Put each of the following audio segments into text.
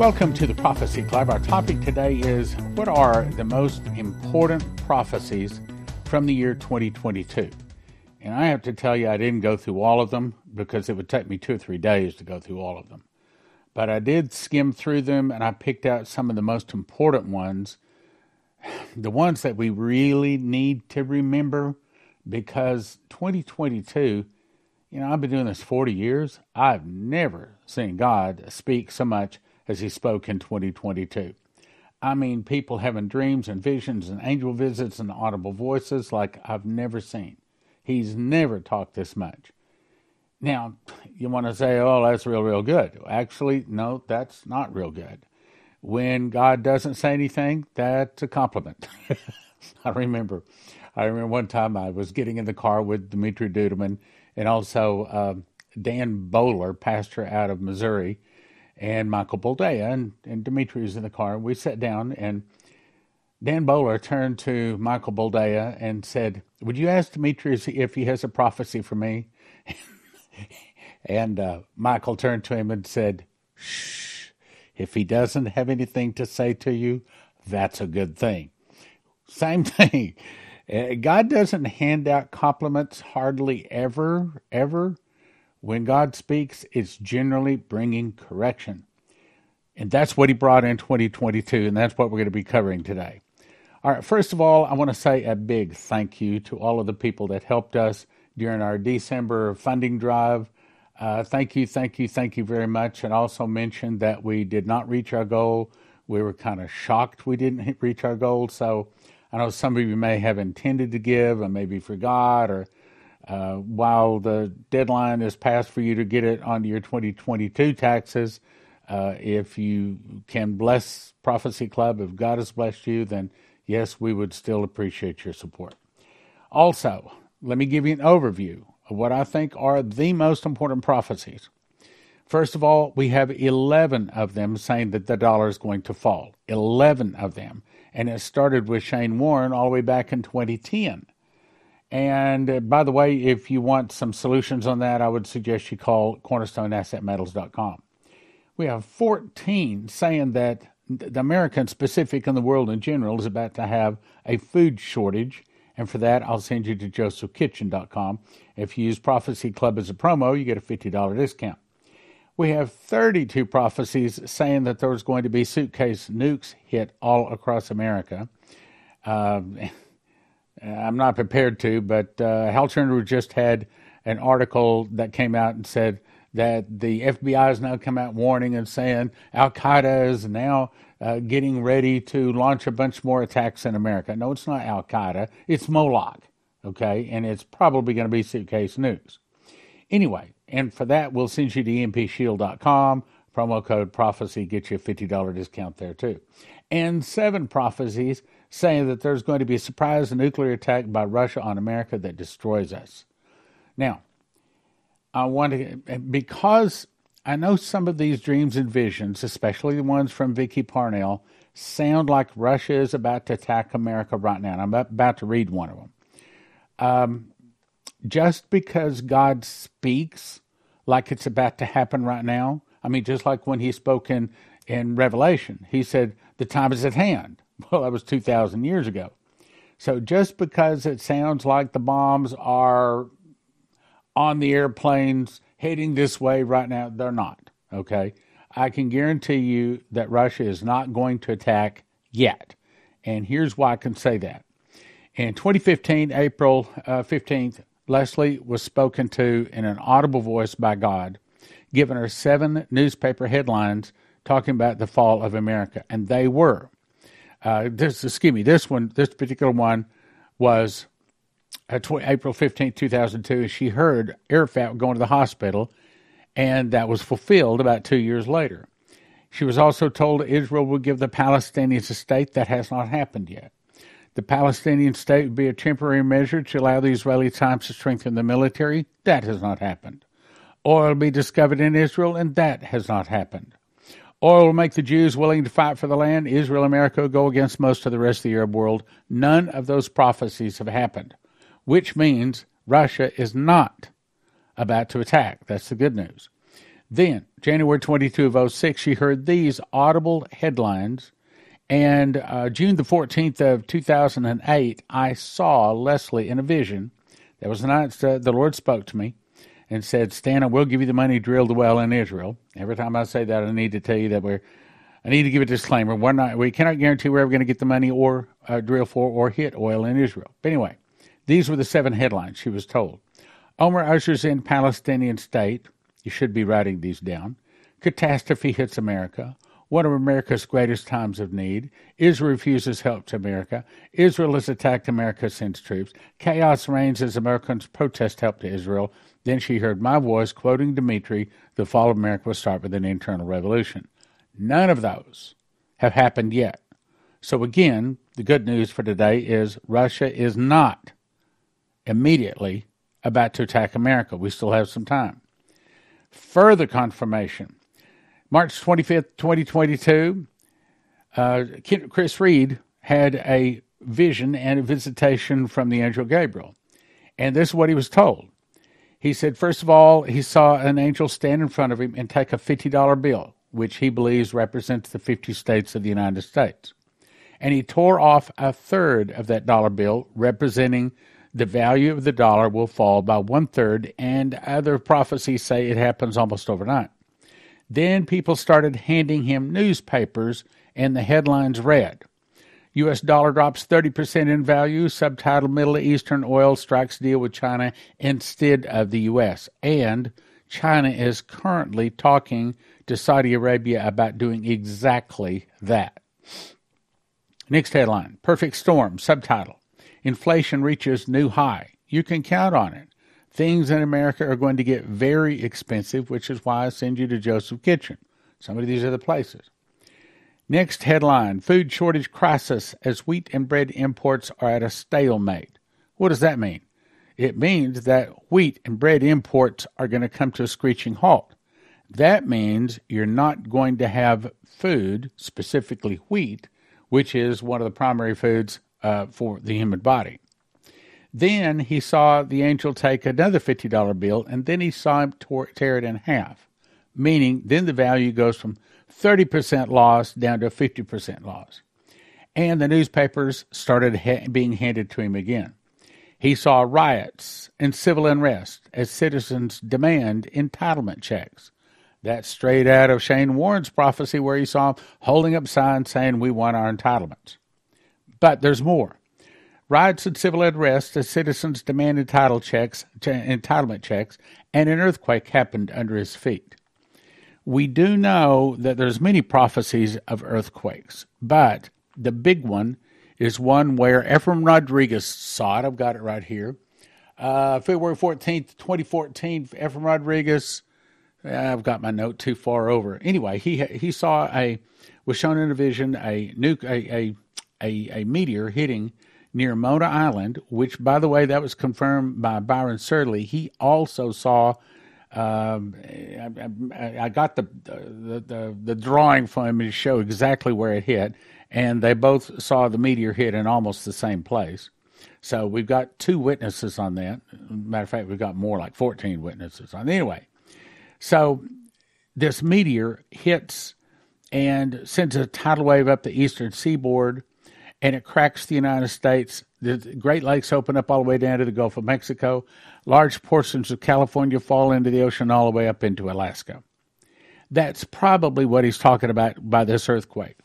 Welcome to the Prophecy Club. Our topic today is what are the most important prophecies from the year 2022? And I have to tell you, I didn't go through all of them because it would take me two or three days to go through all of them. But I did skim through them and I picked out some of the most important ones, the ones that we really need to remember because 2022, you know, I've been doing this 40 years. I've never seen God speak so much as he spoke in 2022. I mean, people having dreams and visions and angel visits and audible voices like I've never seen. He's never talked this much. Now, you want to say, oh, that's real, real good. Actually, no, that's not real good. When God doesn't say anything, that's a compliment. I remember, I remember one time I was getting in the car with Dimitri Duduman and also uh, Dan Bowler, pastor out of Missouri, and Michael Boldea, and, and Dimitri was in the car. We sat down, and Dan Bowler turned to Michael Boldea and said, Would you ask Dimitri if he has a prophecy for me? and uh, Michael turned to him and said, Shh, if he doesn't have anything to say to you, that's a good thing. Same thing. Uh, God doesn't hand out compliments hardly ever, ever. When God speaks, it's generally bringing correction. And that's what he brought in 2022, and that's what we're going to be covering today. All right, first of all, I want to say a big thank you to all of the people that helped us during our December funding drive. Uh, thank you, thank you, thank you very much. And also mentioned that we did not reach our goal. We were kind of shocked we didn't reach our goal. So I know some of you may have intended to give and maybe forgot or uh, while the deadline is passed for you to get it onto your 2022 taxes, uh, if you can bless Prophecy Club, if God has blessed you, then yes, we would still appreciate your support. Also, let me give you an overview of what I think are the most important prophecies. First of all, we have 11 of them saying that the dollar is going to fall. 11 of them. And it started with Shane Warren all the way back in 2010. And uh, by the way, if you want some solutions on that, I would suggest you call cornerstoneassetmetals.com. We have 14 saying that the American specific and the world in general is about to have a food shortage. And for that, I'll send you to josephkitchen.com. If you use Prophecy Club as a promo, you get a $50 discount. We have 32 prophecies saying that there's going to be suitcase nukes hit all across America. Uh, I'm not prepared to, but uh, Hal Turner just had an article that came out and said that the FBI has now come out warning and saying Al Qaeda is now uh, getting ready to launch a bunch more attacks in America. No, it's not Al Qaeda, it's Moloch, okay? And it's probably going to be suitcase nukes. Anyway, and for that, we'll send you to empshield.com. Promo code prophecy gets you a $50 discount there too. And seven prophecies saying that there's going to be a surprise nuclear attack by Russia on America that destroys us. Now, I want to, because I know some of these dreams and visions, especially the ones from Vicky Parnell, sound like Russia is about to attack America right now. And I'm about to read one of them. Um, just because God speaks like it's about to happen right now, I mean, just like when he spoke in, in Revelation, he said, The time is at hand. Well, that was 2,000 years ago. So just because it sounds like the bombs are on the airplanes heading this way right now, they're not. Okay. I can guarantee you that Russia is not going to attack yet. And here's why I can say that. In 2015, April uh, 15th, Leslie was spoken to in an audible voice by God, giving her seven newspaper headlines talking about the fall of America. And they were uh, this, excuse me, this one, this particular one was uh, tw- April 15, 2002. She heard Arafat going to the hospital, and that was fulfilled about two years later. She was also told Israel would give the Palestinians a state. That has not happened yet. The Palestinian state would be a temporary measure to allow the Israeli times to strengthen the military. That has not happened. Oil will be discovered in Israel, and that has not happened. Oil will make the Jews willing to fight for the land. Israel, America go against most of the rest of the Arab world. None of those prophecies have happened, which means Russia is not about to attack. That's the good news. Then, January 22 of 06, she heard these audible headlines. And uh, June the 14th of 2008, I saw Leslie in a vision. That was the night uh, the Lord spoke to me and said, Stan, I will give you the money, drill the well in Israel. Every time I say that, I need to tell you that we're, I need to give a disclaimer. We're not, we cannot guarantee we're ever going to get the money or uh, drill for or hit oil in Israel. But anyway, these were the seven headlines she was told. Omer ushers in Palestinian state. You should be writing these down. Catastrophe hits America. One of America's greatest times of need. Israel refuses help to America. Israel has attacked America, sends troops. Chaos reigns as Americans protest help to Israel. Then she heard my voice quoting Dimitri, the fall of America will start with an internal revolution. None of those have happened yet. So again, the good news for today is Russia is not immediately about to attack America. We still have some time. Further confirmation. March 25th, 2022, uh, Chris Reed had a vision and a visitation from the angel Gabriel. And this is what he was told. He said, first of all, he saw an angel stand in front of him and take a $50 bill, which he believes represents the 50 states of the United States. And he tore off a third of that dollar bill, representing the value of the dollar will fall by one third, and other prophecies say it happens almost overnight. Then people started handing him newspapers, and the headlines read U.S. dollar drops 30% in value, subtitled Middle Eastern oil strikes deal with China instead of the U.S. And China is currently talking to Saudi Arabia about doing exactly that. Next headline Perfect Storm, subtitle Inflation reaches new high. You can count on it. Things in America are going to get very expensive, which is why I send you to Joseph Kitchen. Some of these other places. Next headline Food shortage crisis as wheat and bread imports are at a stalemate. What does that mean? It means that wheat and bread imports are going to come to a screeching halt. That means you're not going to have food, specifically wheat, which is one of the primary foods uh, for the human body. Then he saw the angel take another $50 bill, and then he saw him tear it in half, meaning then the value goes from 30% loss down to 50% loss. And the newspapers started ha- being handed to him again. He saw riots and civil unrest as citizens demand entitlement checks. That's straight out of Shane Warren's prophecy, where he saw him holding up signs saying, We want our entitlements. But there's more. Riots and civil unrest as citizens demanded title checks, entitlement checks, and an earthquake happened under his feet. We do know that there's many prophecies of earthquakes, but the big one is one where Ephraim Rodriguez saw it. I've got it right here. Uh, February 14th, 2014, Ephraim Rodriguez, I've got my note too far over. Anyway, he he saw a was shown in a vision a nuke a, a a, a meteor hitting near Mona Island, which, by the way, that was confirmed by Byron Surley. He also saw. Um, I, I, got the, the, the the drawing from him to show exactly where it hit, and they both saw the meteor hit in almost the same place. So we've got two witnesses on that. Matter of fact, we've got more like fourteen witnesses on. Anyway, so this meteor hits and sends a tidal wave up the eastern seaboard and it cracks the United States. The Great Lakes open up all the way down to the Gulf of Mexico. Large portions of California fall into the ocean all the way up into Alaska. That's probably what he's talking about by this earthquake.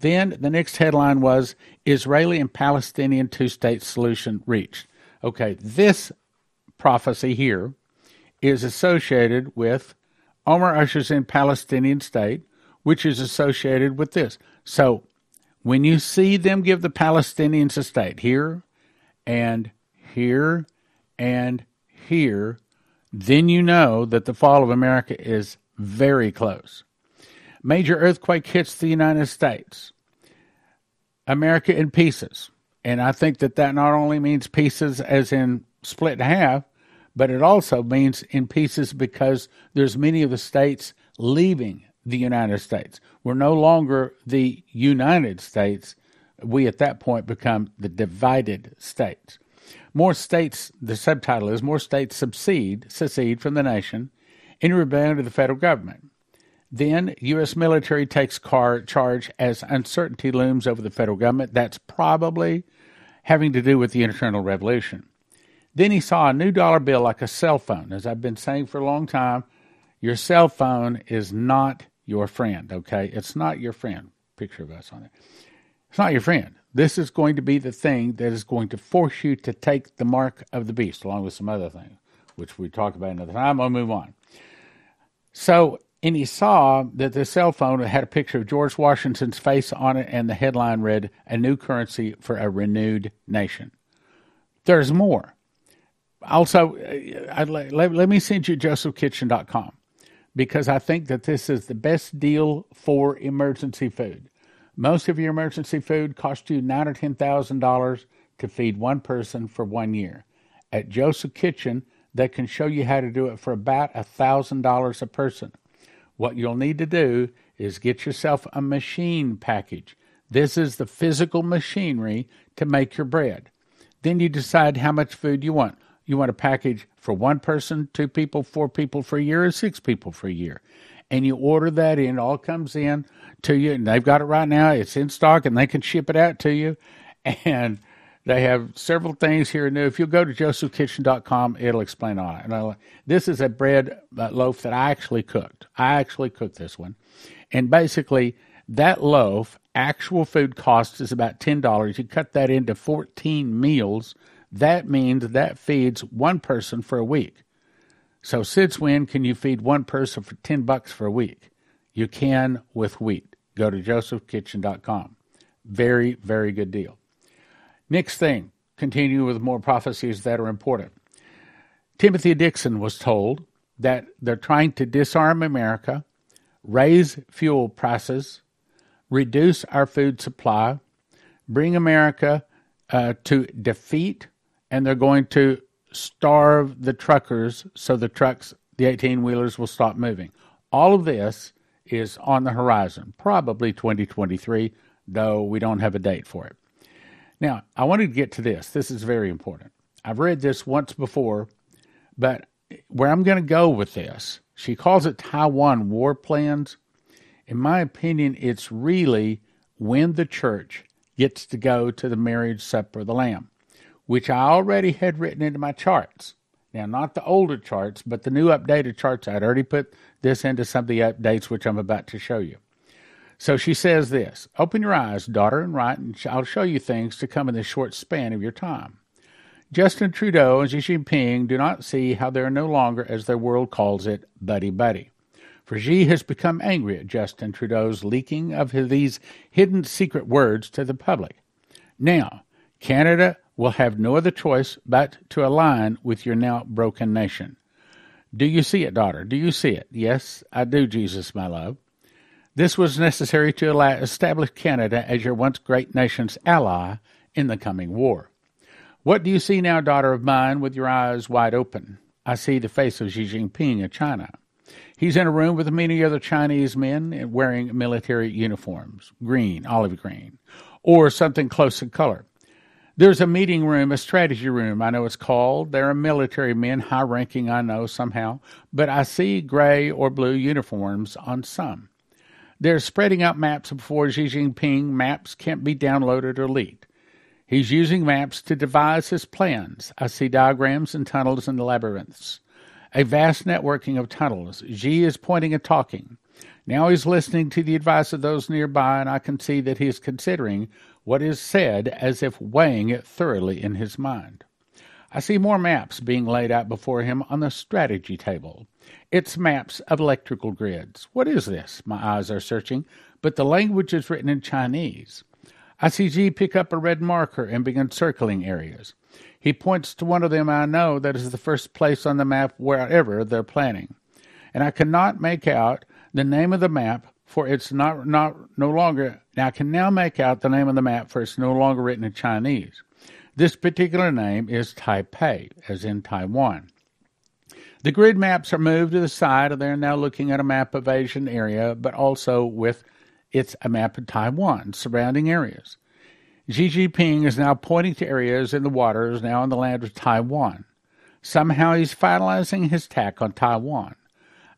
Then the next headline was Israeli and Palestinian two state solution reached. Okay, this prophecy here is associated with Omar ushers in Palestinian state, which is associated with this. So when you see them give the Palestinians a state here and here and here, then you know that the fall of America is very close. Major earthquake hits the United States. America in pieces. And I think that that not only means pieces as in split in half, but it also means in pieces because there's many of the states leaving the United States. We're no longer the United States. We at that point become the divided states. More states, the subtitle is More States Secede, secede from the nation, in rebellion to the federal government. Then, U.S. military takes car charge as uncertainty looms over the federal government. That's probably having to do with the internal revolution. Then he saw a new dollar bill like a cell phone. As I've been saying for a long time, your cell phone is not your friend, okay? It's not your friend. Picture of us on it. It's not your friend. This is going to be the thing that is going to force you to take the mark of the beast, along with some other things, which we talk about another time. I'll move on. So and he saw that the cell phone had a picture of George Washington's face on it, and the headline read, A New Currency for a Renewed Nation. There's more. Also, uh, let, let, let me send you josephkitchen.com because I think that this is the best deal for emergency food. Most of your emergency food costs you nine or ten thousand dollars to feed one person for one year. At Joseph Kitchen, they can show you how to do it for about a thousand dollars a person. What you'll need to do is get yourself a machine package. This is the physical machinery to make your bread. Then you decide how much food you want. You want a package for one person, two people, four people for a year, or six people for a year. And you order that in, all comes in to you, and they've got it right now. It's in stock, and they can ship it out to you. And they have several things here and there. If you go to josephkitchen.com, it'll explain all. And I, this is a bread uh, loaf that I actually cooked. I actually cooked this one. And basically, that loaf, actual food cost is about $10. You cut that into 14 meals. That means that feeds one person for a week. So since when can you feed one person for 10 bucks for a week? You can with wheat. Go to josephkitchen.com. Very, very good deal. Next thing, continue with more prophecies that are important. Timothy Dixon was told that they're trying to disarm America, raise fuel prices, reduce our food supply, bring America uh, to defeat, and they're going to starve the truckers so the trucks, the 18 wheelers, will stop moving. All of this is on the horizon, probably 2023, though we don't have a date for it. Now, I wanted to get to this. This is very important. I've read this once before, but where I'm going to go with this, she calls it Taiwan war plans. In my opinion, it's really when the church gets to go to the marriage supper of the Lamb, which I already had written into my charts. Now, not the older charts, but the new updated charts. I'd already put this into some of the updates, which I'm about to show you. So she says this Open your eyes, daughter, and write, and I'll show you things to come in this short span of your time. Justin Trudeau and Xi Jinping do not see how they are no longer, as their world calls it, buddy buddy. For Xi has become angry at Justin Trudeau's leaking of these hidden secret words to the public. Now, Canada will have no other choice but to align with your now broken nation. Do you see it, daughter? Do you see it? Yes, I do, Jesus, my love. This was necessary to establish Canada as your once great nation's ally in the coming war. What do you see now, daughter of mine, with your eyes wide open? I see the face of Xi Jinping of China. He's in a room with many other Chinese men wearing military uniforms, green, olive green, or something close in color. There's a meeting room, a strategy room, I know it's called. There are military men, high ranking, I know somehow, but I see gray or blue uniforms on some. They're spreading out maps before Xi Jinping. Maps can't be downloaded or leaked. He's using maps to devise his plans. I see diagrams and tunnels and labyrinths. A vast networking of tunnels. Xi is pointing and talking. Now he's listening to the advice of those nearby, and I can see that he is considering what is said as if weighing it thoroughly in his mind. I see more maps being laid out before him on the strategy table. It's maps of electrical grids. What is this? My eyes are searching, but the language is written in Chinese. I see Xi pick up a red marker and begin circling areas. He points to one of them I know that is the first place on the map wherever they're planning. And I cannot make out the name of the map for it's not, not no longer now I can now make out the name of the map for it's no longer written in Chinese. This particular name is Taipei, as in Taiwan. The grid maps are moved to the side, and they're now looking at a map of Asian area, but also with it's a map of Taiwan surrounding areas. Xi Jinping is now pointing to areas in the waters now on the land of Taiwan. Somehow he's finalizing his attack on Taiwan.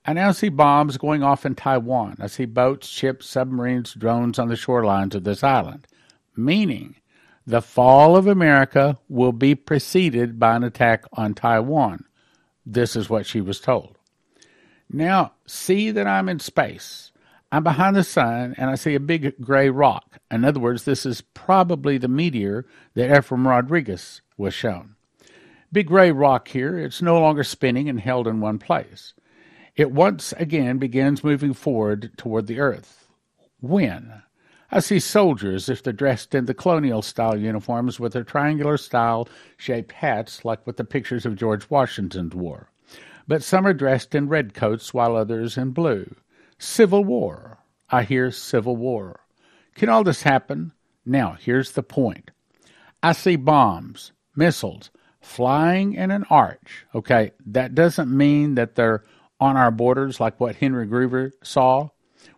I now see bombs going off in Taiwan. I see boats, ships, submarines, drones on the shorelines of this island, meaning the fall of America will be preceded by an attack on Taiwan. This is what she was told. Now, see that I'm in space. I'm behind the sun and I see a big gray rock. In other words, this is probably the meteor that Ephraim Rodriguez was shown. Big gray rock here, it's no longer spinning and held in one place. It once again begins moving forward toward the earth. When? I see soldiers if they're dressed in the colonial style uniforms with their triangular style shaped hats like what the pictures of George Washington wore. But some are dressed in red coats while others in blue. Civil war. I hear civil war. Can all this happen? Now, here's the point. I see bombs, missiles, flying in an arch. Okay, that doesn't mean that they're on our borders, like what Henry Gruver saw,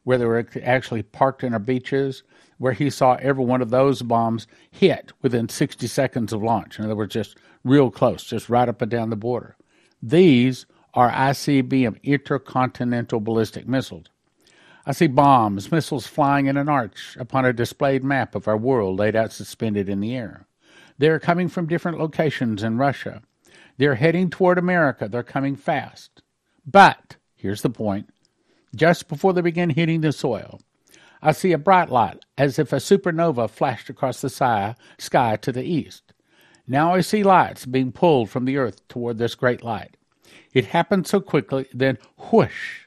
where they were actually parked in our beaches, where he saw every one of those bombs hit within 60 seconds of launch. In other words, just real close, just right up and down the border. These are ICBM, intercontinental ballistic missiles. I see bombs, missiles flying in an arch upon a displayed map of our world laid out suspended in the air. They are coming from different locations in Russia. They're heading toward America. They're coming fast. But, here's the point just before they begin hitting the soil, I see a bright light as if a supernova flashed across the sky, to the east. Now I see lights being pulled from the earth toward this great light. It happened so quickly, then whoosh!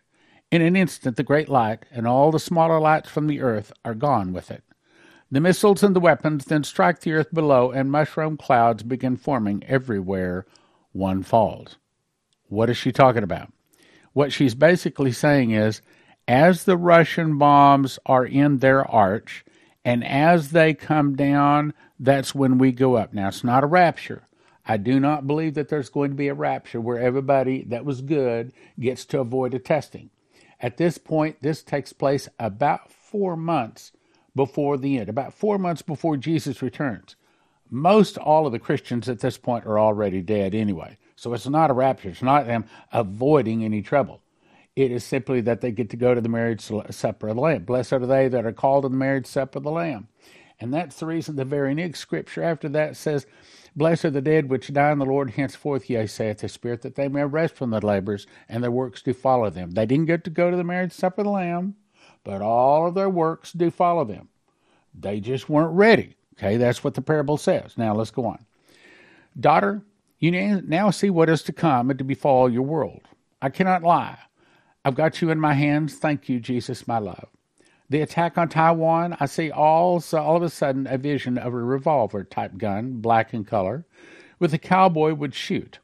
In an instant, the great light and all the smaller lights from the earth are gone with it. The missiles and the weapons then strike the earth below, and mushroom clouds begin forming everywhere one falls. What is she talking about? What she's basically saying is as the Russian bombs are in their arch, and as they come down, that's when we go up. Now, it's not a rapture. I do not believe that there's going to be a rapture where everybody that was good gets to avoid a testing. At this point, this takes place about four months before the end, about four months before Jesus returns. Most all of the Christians at this point are already dead anyway. So it's not a rapture. It's not them avoiding any trouble. It is simply that they get to go to the marriage supper of the Lamb. Blessed are they that are called to the marriage supper of the Lamb. And that's the reason the very next scripture after that says, Blessed are the dead which die in the Lord, henceforth, yea, saith the Spirit, that they may rest from their labors, and their works do follow them. They didn't get to go to the marriage supper of the Lamb, but all of their works do follow them. They just weren't ready. Okay, that's what the parable says. Now let's go on. Daughter, you now see what is to come and to befall your world. I cannot lie. I've got you in my hands. Thank you, Jesus, my love. The attack on Taiwan, I see all, so all of a sudden a vision of a revolver type gun, black in color, with a cowboy would shoot.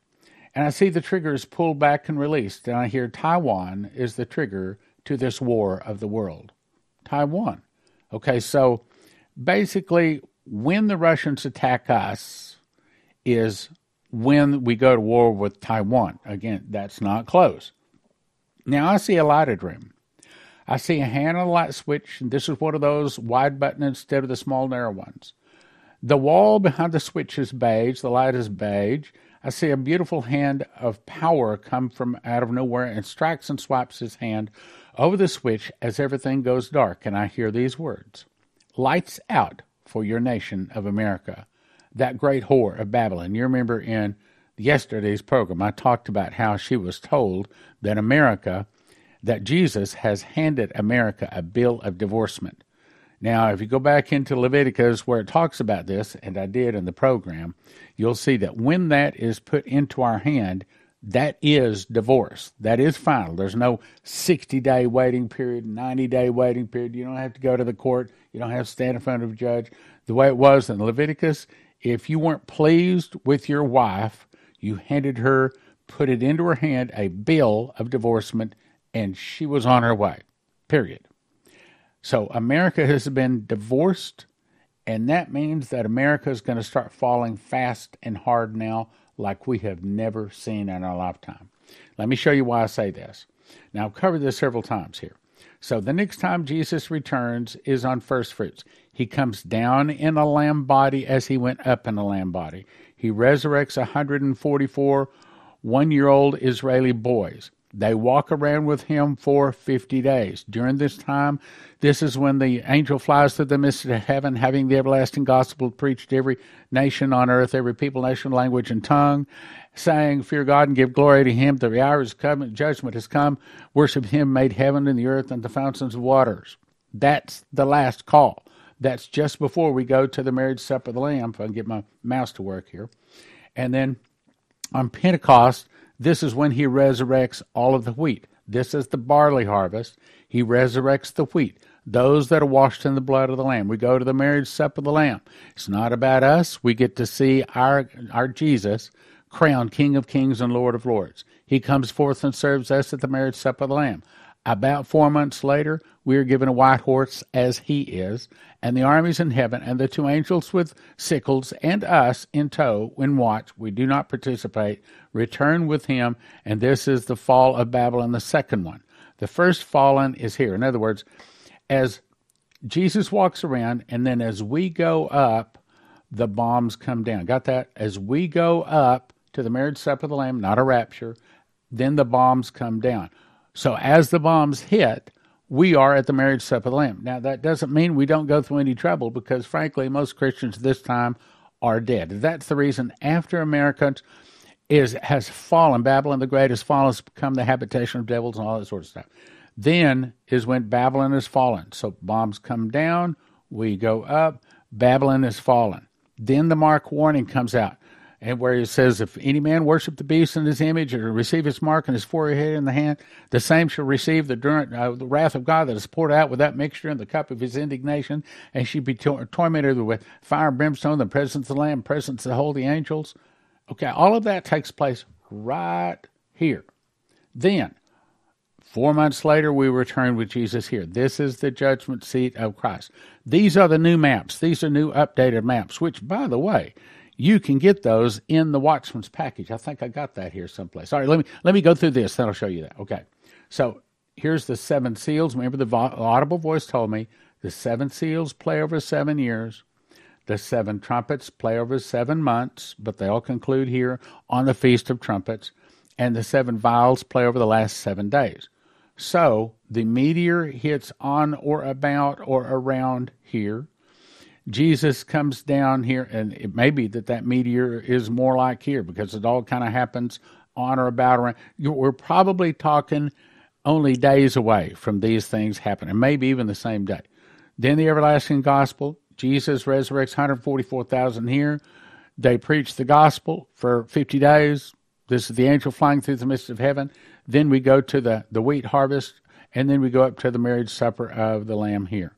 And I see the triggers pulled back and released, and I hear Taiwan is the trigger to this war of the world. Taiwan. Okay, so basically, when the Russians attack us, is when we go to war with Taiwan. Again, that's not close. Now I see a lighted room. I see a hand on a light switch, and this is one of those wide button instead of the small narrow ones. The wall behind the switch is beige, the light is beige. I see a beautiful hand of power come from out of nowhere and strikes and swipes his hand over the switch as everything goes dark, and I hear these words Lights out for your nation of America that great whore of Babylon. You remember in yesterday's program, I talked about how she was told that America, that Jesus has handed America a bill of divorcement. Now, if you go back into Leviticus where it talks about this, and I did in the program, you'll see that when that is put into our hand, that is divorce. That is final. There's no 60 day waiting period, 90 day waiting period. You don't have to go to the court. You don't have to stand in front of a judge. The way it was in Leviticus, if you weren't pleased with your wife, you handed her, put it into her hand, a bill of divorcement, and she was on her way. Period. So America has been divorced, and that means that America is going to start falling fast and hard now like we have never seen in our lifetime. Let me show you why I say this. Now, I've covered this several times here. So the next time Jesus returns is on first fruits. He comes down in a lamb body as he went up in a lamb body. He resurrects 144 one year old Israeli boys. They walk around with him for 50 days. During this time, this is when the angel flies through the midst of heaven, having the everlasting gospel preached to every nation on earth, every people, nation, language, and tongue, saying, Fear God and give glory to him. The hour is come, judgment has come. Worship him, made heaven and the earth and the fountains of waters. That's the last call. That's just before we go to the marriage supper of the Lamb. If I can get my mouse to work here. And then on Pentecost, this is when he resurrects all of the wheat. This is the barley harvest. He resurrects the wheat. Those that are washed in the blood of the Lamb. We go to the marriage supper of the Lamb. It's not about us. We get to see our our Jesus crowned King of Kings and Lord of Lords. He comes forth and serves us at the marriage supper of the Lamb. About four months later, we are given a white horse as he is, and the armies in heaven, and the two angels with sickles, and us in tow, when watch, we do not participate, return with him, and this is the fall of Babylon, the second one. The first fallen is here. In other words, as Jesus walks around, and then as we go up, the bombs come down. Got that? As we go up to the marriage supper of the Lamb, not a rapture, then the bombs come down. So as the bombs hit, we are at the marriage supper of the Lamb. Now, that doesn't mean we don't go through any trouble because, frankly, most Christians this time are dead. That's the reason after America is has fallen, Babylon the Great has fallen, has become the habitation of devils and all that sort of stuff. Then is when Babylon has fallen. So bombs come down, we go up, Babylon has fallen. Then the mark warning comes out and where it says, If any man worship the beast in his image or receive his mark in his forehead and in the hand, the same shall receive the, uh, the wrath of God that is poured out with that mixture in the cup of his indignation, and she be to- tormented with fire and brimstone, the presence of the Lamb, presence of the holy angels. Okay, all of that takes place right here. Then, four months later, we return with Jesus here. This is the judgment seat of Christ. These are the new maps. These are new updated maps, which, by the way, you can get those in the Watchman's package. I think I got that here someplace. All right, let me let me go through this. That'll show you that. Okay, so here's the seven seals. Remember, the audible voice told me the seven seals play over seven years. The seven trumpets play over seven months, but they all conclude here on the Feast of Trumpets. And the seven vials play over the last seven days. So the meteor hits on or about or around here. Jesus comes down here, and it may be that that meteor is more like here because it all kind of happens on or about around. We're probably talking only days away from these things happening, maybe even the same day. Then the everlasting gospel. Jesus resurrects 144,000 here. They preach the gospel for 50 days. This is the angel flying through the midst of heaven. Then we go to the, the wheat harvest, and then we go up to the marriage supper of the Lamb here.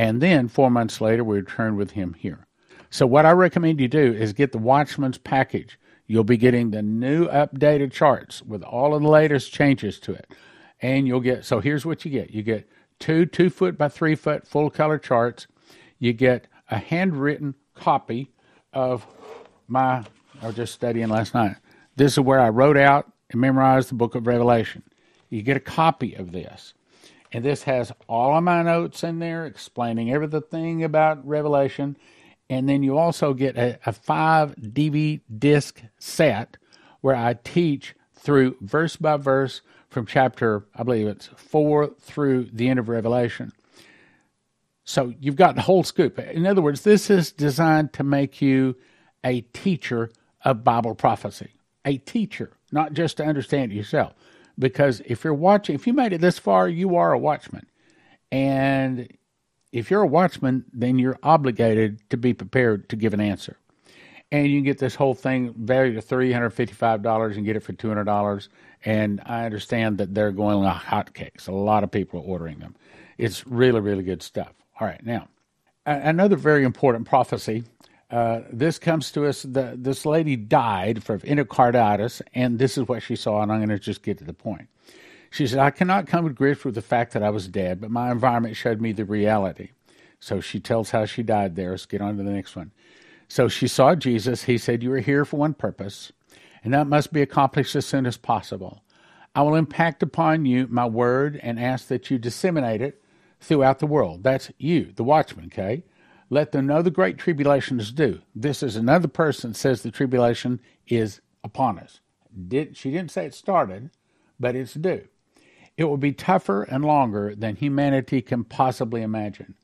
And then four months later, we return with him here. So, what I recommend you do is get the Watchman's package. You'll be getting the new updated charts with all of the latest changes to it. And you'll get, so here's what you get you get two two foot by three foot full color charts. You get a handwritten copy of my, I was just studying last night. This is where I wrote out and memorized the book of Revelation. You get a copy of this. And this has all of my notes in there explaining everything about Revelation. And then you also get a, a five DVD disc set where I teach through verse by verse from chapter, I believe it's four through the end of Revelation. So you've got the whole scoop. In other words, this is designed to make you a teacher of Bible prophecy, a teacher, not just to understand it yourself because if you're watching, if you made it this far, you are a watchman. And if you're a watchman, then you're obligated to be prepared to give an answer. And you can get this whole thing valued at $355 and get it for $200. And I understand that they're going like hotcakes. A lot of people are ordering them. It's really, really good stuff. All right, now, another very important prophecy uh, this comes to us. The, this lady died from endocarditis, and this is what she saw. And I'm going to just get to the point. She said, "I cannot come to grips with the fact that I was dead, but my environment showed me the reality." So she tells how she died. There. Let's get on to the next one. So she saw Jesus. He said, "You are here for one purpose, and that must be accomplished as soon as possible. I will impact upon you my word and ask that you disseminate it throughout the world. That's you, the watchman, okay? Let them know the great tribulation is due. This is another person says the tribulation is upon us. Did she didn't say it started, but it's due. It will be tougher and longer than humanity can possibly imagine.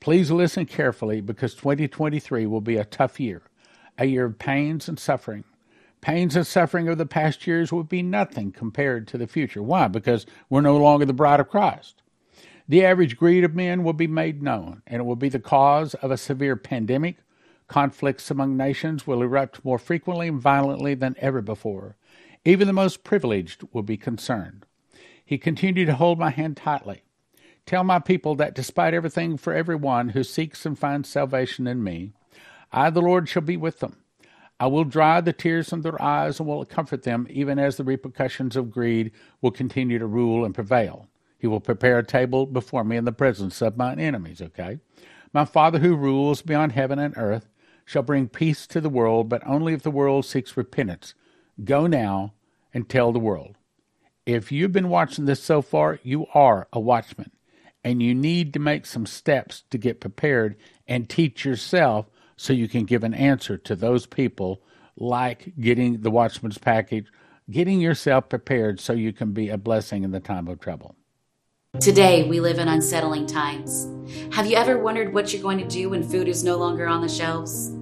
Please listen carefully because 2023 will be a tough year, a year of pains and suffering. Pains and suffering of the past years will be nothing compared to the future. Why? Because we're no longer the bride of Christ. The average greed of men will be made known, and it will be the cause of a severe pandemic. Conflicts among nations will erupt more frequently and violently than ever before. Even the most privileged will be concerned. He continued to hold my hand tightly. Tell my people that despite everything for everyone who seeks and finds salvation in me, I, the Lord, shall be with them. I will dry the tears from their eyes and will comfort them, even as the repercussions of greed will continue to rule and prevail. He will prepare a table before me in the presence of mine enemies, okay? My Father who rules beyond heaven and earth shall bring peace to the world, but only if the world seeks repentance. Go now and tell the world. If you've been watching this so far, you are a watchman, and you need to make some steps to get prepared and teach yourself so you can give an answer to those people, like getting the watchman's package, getting yourself prepared so you can be a blessing in the time of trouble. Today, we live in unsettling times. Have you ever wondered what you're going to do when food is no longer on the shelves?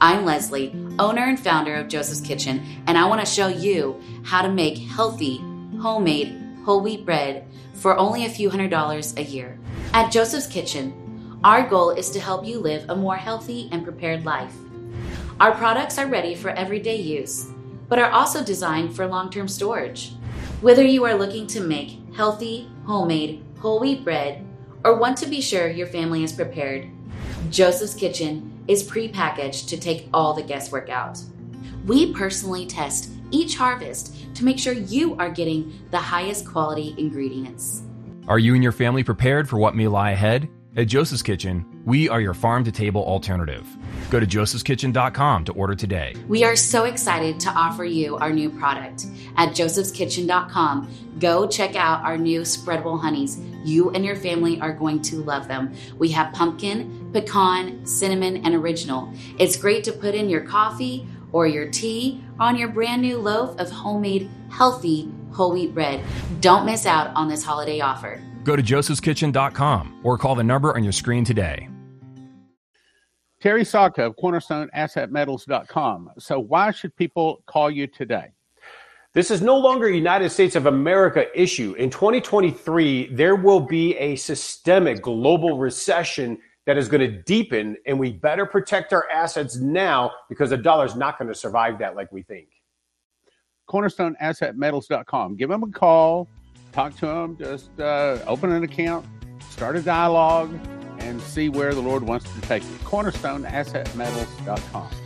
I'm Leslie, owner and founder of Joseph's Kitchen, and I want to show you how to make healthy, homemade, whole wheat bread for only a few hundred dollars a year. At Joseph's Kitchen, our goal is to help you live a more healthy and prepared life. Our products are ready for everyday use, but are also designed for long term storage. Whether you are looking to make healthy, homemade, whole wheat bread, or want to be sure your family is prepared, Joseph's Kitchen is pre-packaged to take all the guesswork out. We personally test each harvest to make sure you are getting the highest quality ingredients. Are you and your family prepared for what may lie ahead? At Joseph's Kitchen, we are your farm to table alternative. Go to josephskitchen.com to order today. We are so excited to offer you our new product. At josephskitchen.com, go check out our new spreadable honeys. You and your family are going to love them. We have pumpkin, pecan, cinnamon, and original. It's great to put in your coffee or your tea on your brand new loaf of homemade, healthy whole wheat bread. Don't miss out on this holiday offer. Go to josephskitchen.com or call the number on your screen today. Terry Saka of CornerstoneAssetMetals.com. So, why should people call you today? This is no longer a United States of America issue. In 2023, there will be a systemic global recession that is going to deepen, and we better protect our assets now because the dollar is not going to survive that like we think. CornerstoneAssetMetals.com. Give them a call talk to them, just uh, open an account, start a dialogue, and see where the Lord wants to take you. CornerstoneAssetMetals.com.